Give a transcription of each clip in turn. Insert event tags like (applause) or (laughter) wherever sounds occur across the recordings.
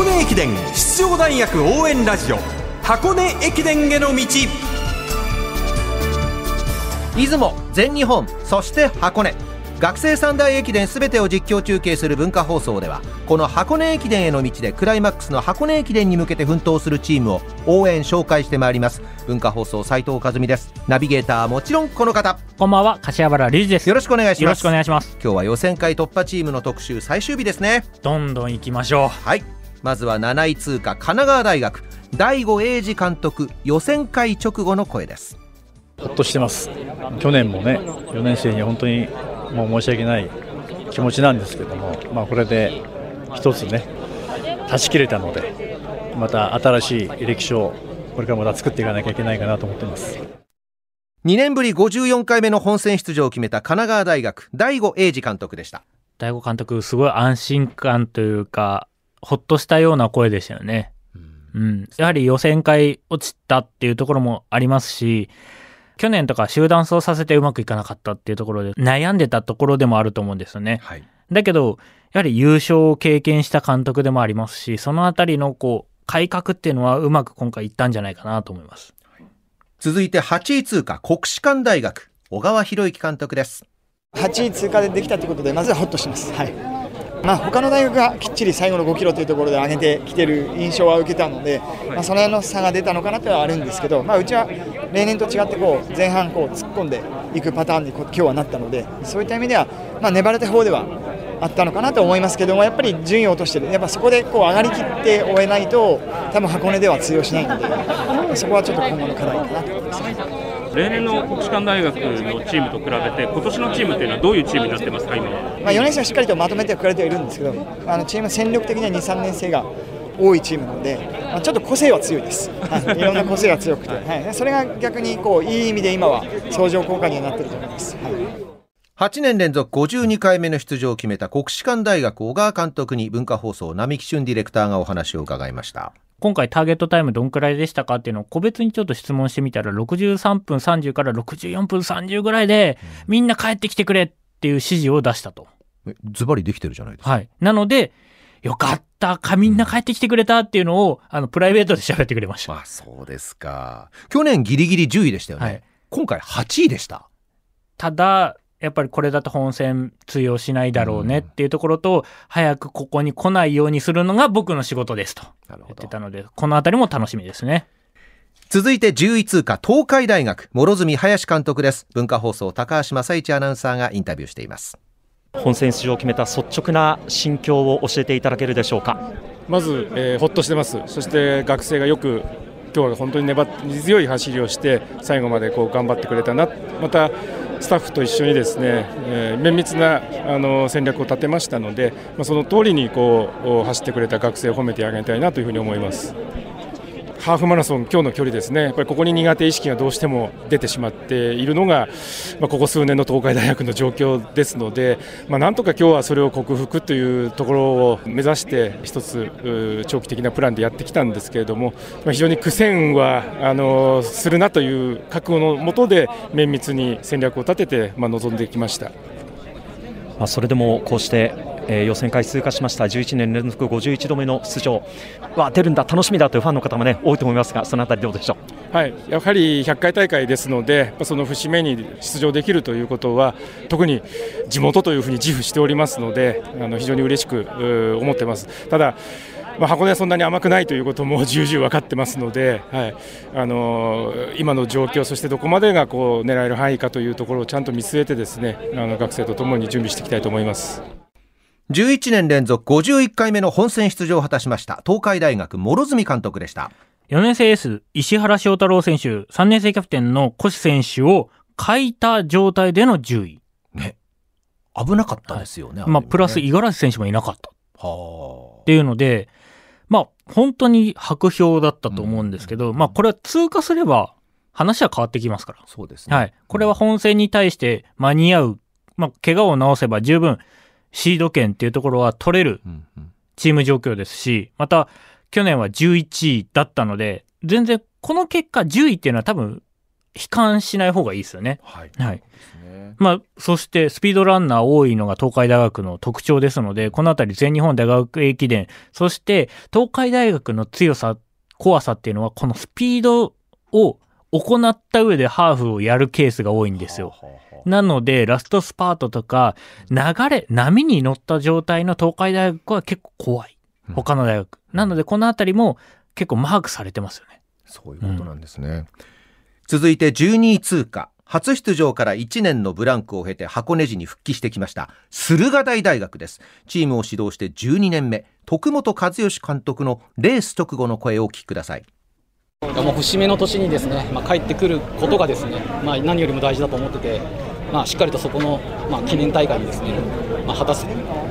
箱根駅伝出場大学応援ラジオ箱根駅伝への道。出雲全日本そして箱根。学生三大駅伝すべてを実況中継する文化放送ではこの箱根駅伝への道でクライマックスの箱根駅伝に向けて奮闘するチームを応援紹介してまいります。文化放送斉藤和美です。ナビゲーターはもちろんこの方。こんばんは、柏原隆二です。よろしくお願いしよろしますくお願いします。今日は予選会突破チームの特集最終日ですね。どんどん行きましょう。はいまずは7位通過神奈川大学大吾英二監督予選会直後の声です。ほっとしてます。去年もね4年生に本当にもう申し訳ない気持ちなんですけども、まあ、これで一つね断ち切れたのでまた新しい歴史をこれからまた作っていかなきゃいけないかなと思ってます。2年ぶり54回目の本選出場を決めた神奈川大学大吾英二監督でした。大悟監督、すごい安心感というか、ほっとしたような声でしたよね。うん。やはり予選会落ちたっていうところもありますし、去年とか集団走させてうまくいかなかったっていうところで悩んでたところでもあると思うんですよね。はいだけど、やはり優勝を経験した監督でもありますし、そのあたりのこう、改革っていうのはうまく今回いったんじゃないかなと思います。続いて8位通過国士舘大学小川博之監督です8位通過でできたということで、まずはほっとしてます。はい。まあ、他の大学がきっちり最後の5キロというところで上げてきてる印象は受けたので、まあ、その辺の差が出たのかなというのはあるんですけど、まあ、うちは例年と違ってこう前半こう突っ込んでいくパターンに今日はなったので、そういった意味では、まあ、粘れた方ではあったのかなと思いますけども、やっぱり順位を落としてる、やっぱそこでこう上がりきって終えないと、多分箱根では通用しないので、そこはちょっと今後の課題かなと思いますね。例年の国士舘大学のチームと比べて、今年のチームというのはどういうチームになってますか、今は？まあ、4年生はしっかりとまとめてはくれてはいるんですけど、あのチーム戦力的には2、3年生が多いチームなので、まあ、ちょっと個性は強いです、はい、(laughs) いろんな個性が強くて、はい、それが逆にこういい意味で今は相乗効果にはなっていると思います。はい。8年連続52回目の出場を決めた国士舘大学小川監督に文化放送並木俊ディレクターがお話を伺いました。今回ターゲットタイムどんくらいでしたかっていうのを個別にちょっと質問してみたら63分30から64分30ぐらいでみんな帰ってきてくれっていう指示を出したと。ズバリできてるじゃないですか。はい。なので、よかったか、みんな帰ってきてくれたっていうのを、あの、プライベートで喋ってくれました。あそうですか。去年ギリギリ10位でしたよね、はい。今回8位でした。ただ、やっぱりこれだと本戦通用しないだろうねっていうところと、早くここに来ないようにするのが僕の仕事ですと言ってたので、このあたりも楽しみですね。続いて10位通過東海大学諸角林監督です。文化放送高橋正一アナウンサーがインタビューしています本選出場を決めた率直な心境を教えていただけるでしょうか。まず、えーほっとしてます、そして学生がよく今日は本当に粘り強い走りをして最後までこう頑張ってくれたな、またスタッフと一緒にですね、えー綿密なあの戦略を立てましたので、まあ、その通りにこう走ってくれた学生を褒めてあげたいなというふうに思います。ハーフマラソン、今日の距離ですね、やっぱりここに苦手意識がどうしても出てしまっているのが、まあ、ここ数年の東海大学の状況ですので、まあ、なんとか今日はそれを克服というところを目指して、一つ長期的なプランでやってきたんですけれども、まあ、非常に苦戦はあのするなという覚悟のもとで、綿密に戦略を立てて、まあ、臨んできました。ま、それでもこうして、えー予選会通過しました。11年連続51度目の出場。は出るんだ。楽しみだというファンの方もね多いと思いますがそのあたりどうでしょう？はい、やはり100回大会ですので、その節目に出場できるということは、特に地元というふうに自負しておりますので、あの非常に嬉しく思ってます。ただまあ、箱根はそんなに甘くないということも (laughs) 重々分かってますので、はい。あの今の状況、そしてどこまでがこう狙える範囲かというところをちゃんと見据えてですねあの学生とともに準備していきたいと思います。11年連続51回目の本選出場を果たしました東海大学諸角監督でした4年生エース、石原翔太郎選手、3年生キャプテンの越選手を書いた状態での10位。危なかったですよね、まあ、プラス五十嵐選手もいなかった。はっていうので、まあ、本当に白票だったと思うんですけど、まあ、これは通過すれば話は変わってきますから。そうですねはい。これは本戦に対して間に合う、まあ、怪我を治せば十分シード権っていうところは取れるチーム状況ですし、また、去年は11位だったので、全然この結果10位っていうのは多分悲観しない方がいいですよね。はい。はい。まあ、そしてスピードランナー多いのが東海大学の特徴ですので、このあたり全日本大学駅伝、そして東海大学の強さ、怖さっていうのは、このスピードを行った上でハーフをやるケースが多いんですよ。なので、ラストスパートとか、流れ、波に乗った状態の東海大学は結構怖い。他の大学。なので、このあたりも結構マークされてますよね。そういうことなんですね。続いて12位通過。初出場から1年のブランクを経て箱根路に復帰してきました駿河台大学ですチームを指導して12年目徳本和義監督のレース直後の声をお聞きくださいもう節目の年にですね、まあ、帰ってくることがですね、まあ、何よりも大事だと思ってて、まあ、しっかりとそこの、まあ、記念大会にですね、まあ、果たす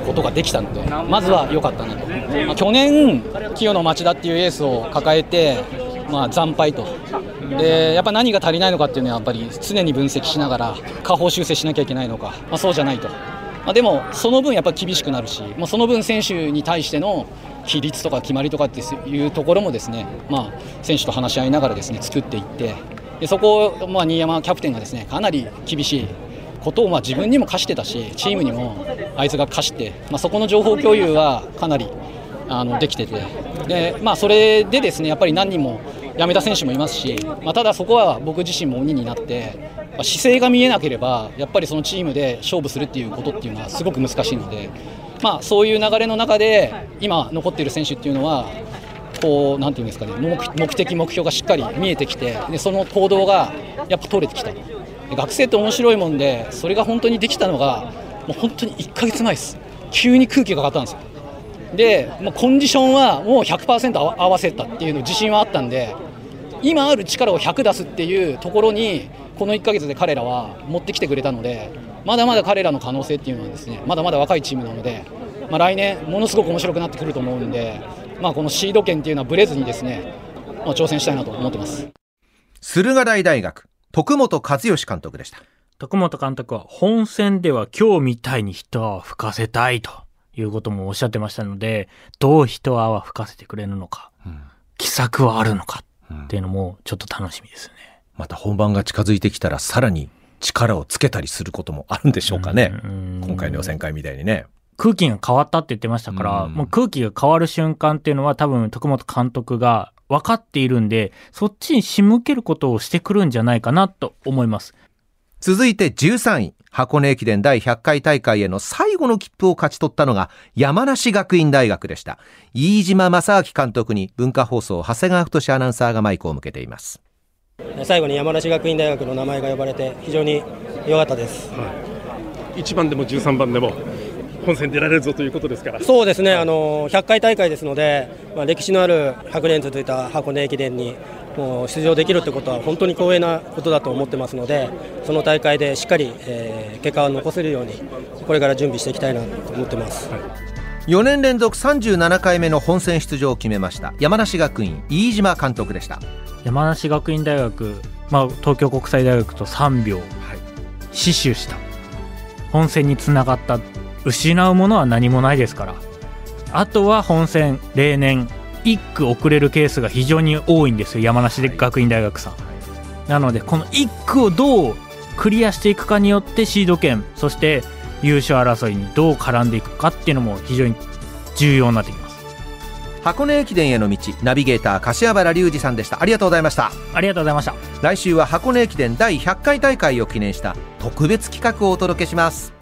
ことができたので、まずは良かったなと、まあ、去年、清野町田っていうエースを抱えて、まあ、惨敗と。でやっぱ何が足りないのかっていうのはやっぱり常に分析しながら下方修正しなきゃいけないのか、まあ、そうじゃないと、まあ、でもその分やっぱ厳しくなるし、まあ、その分選手に対しての規律とか決まりとかっていうところもですね、まあ、選手と話し合いながらですね作っていってでそこを、まあ、新山キャプテンがですねかなり厳しいことをまあ自分にも課してたしチームにもあいつが課して、まあ、そこの情報共有はかなりあのできててで、まあ、それでですねやっぱり何人も辞めた選手もいますし、まあ、ただそこは僕自身も鬼になって、ま、姿勢が見えなければやっぱりそのチームで勝負するっていうことっていうのはすごく難しいので、まあ、そういう流れの中で今残っている選手っていうのはこうなんていうんですかね目目的目標がしっかり見えてきてでその行動がやっぱ取れてきた。学生って面白いもんでそれが本当にできたのがもう本当に1ヶ月前です。急に空気が変わったんですよ。でもうコンディションはもう100%合わせたっていうの自信はあったんで今ある力を100出すっていうところにこの1ヶ月で彼らは持ってきてくれたのでまだまだ彼らの可能性っていうのはですねまだまだ若いチームなので、まあ、来年ものすごく面白くなってくると思うんで、まあ、このシード権っていうのはぶれずにですね、まあ、挑戦したいなと思ってます。駿河台大学徳本和義監督でした。徳本監督は本戦では今日みたいに一泡吹かせたいということもおっしゃってましたのでどう一泡吹かせてくれるのか、うん、奇策はあるのかっていうのもちょっと楽しみですね。また本番が近づいてきたらさらに力をつけたりすることもあるんでしょうかね。今回の予選会みたいにね。空気が変わったって言ってましたから、もう空気が変わる瞬間っていうのは多分徳本監督が分かっているんで、そっちに仕向けることをしてくるんじゃないかなと思います。続いて13位。箱根駅伝第100回大会への最後の切符を勝ち取ったのが山梨学院大学でした。飯島正明監督に文化放送長谷川太アナウンサーがマイクを向けています。最後に山梨学院大学の名前が呼ばれて非常に良かったです。はい、1番でも13番でも本戦出られるぞということですから。そうですね。あの100回大会ですので、まあ、歴史のある100年続いた箱根駅伝にもう出場できるということは本当に光栄なことだと思ってますのでその大会でしっかり、えー、結果を残せるようにこれから準備していきたいなと思ってます、はい、4年連続37回目の本戦出場を決めました。山梨学院飯島監督でした。山梨学院大学、まあ、東京国際大学と3秒。死守した。本戦につながった。失うものは何もないですから。あとは本戦例年1区遅れるケースが非常に多いんですよ山梨学院大学さん、なのでこの1区をどうクリアしていくかによってシード権そして優勝争いにどう絡んでいくかっていうのも非常に重要になってきます。箱根駅伝への道ナビゲーター柏原隆二さんでした。ありがとうございました。ありがとうございました。来週は箱根駅伝第100回大会を記念した特別企画をお届けします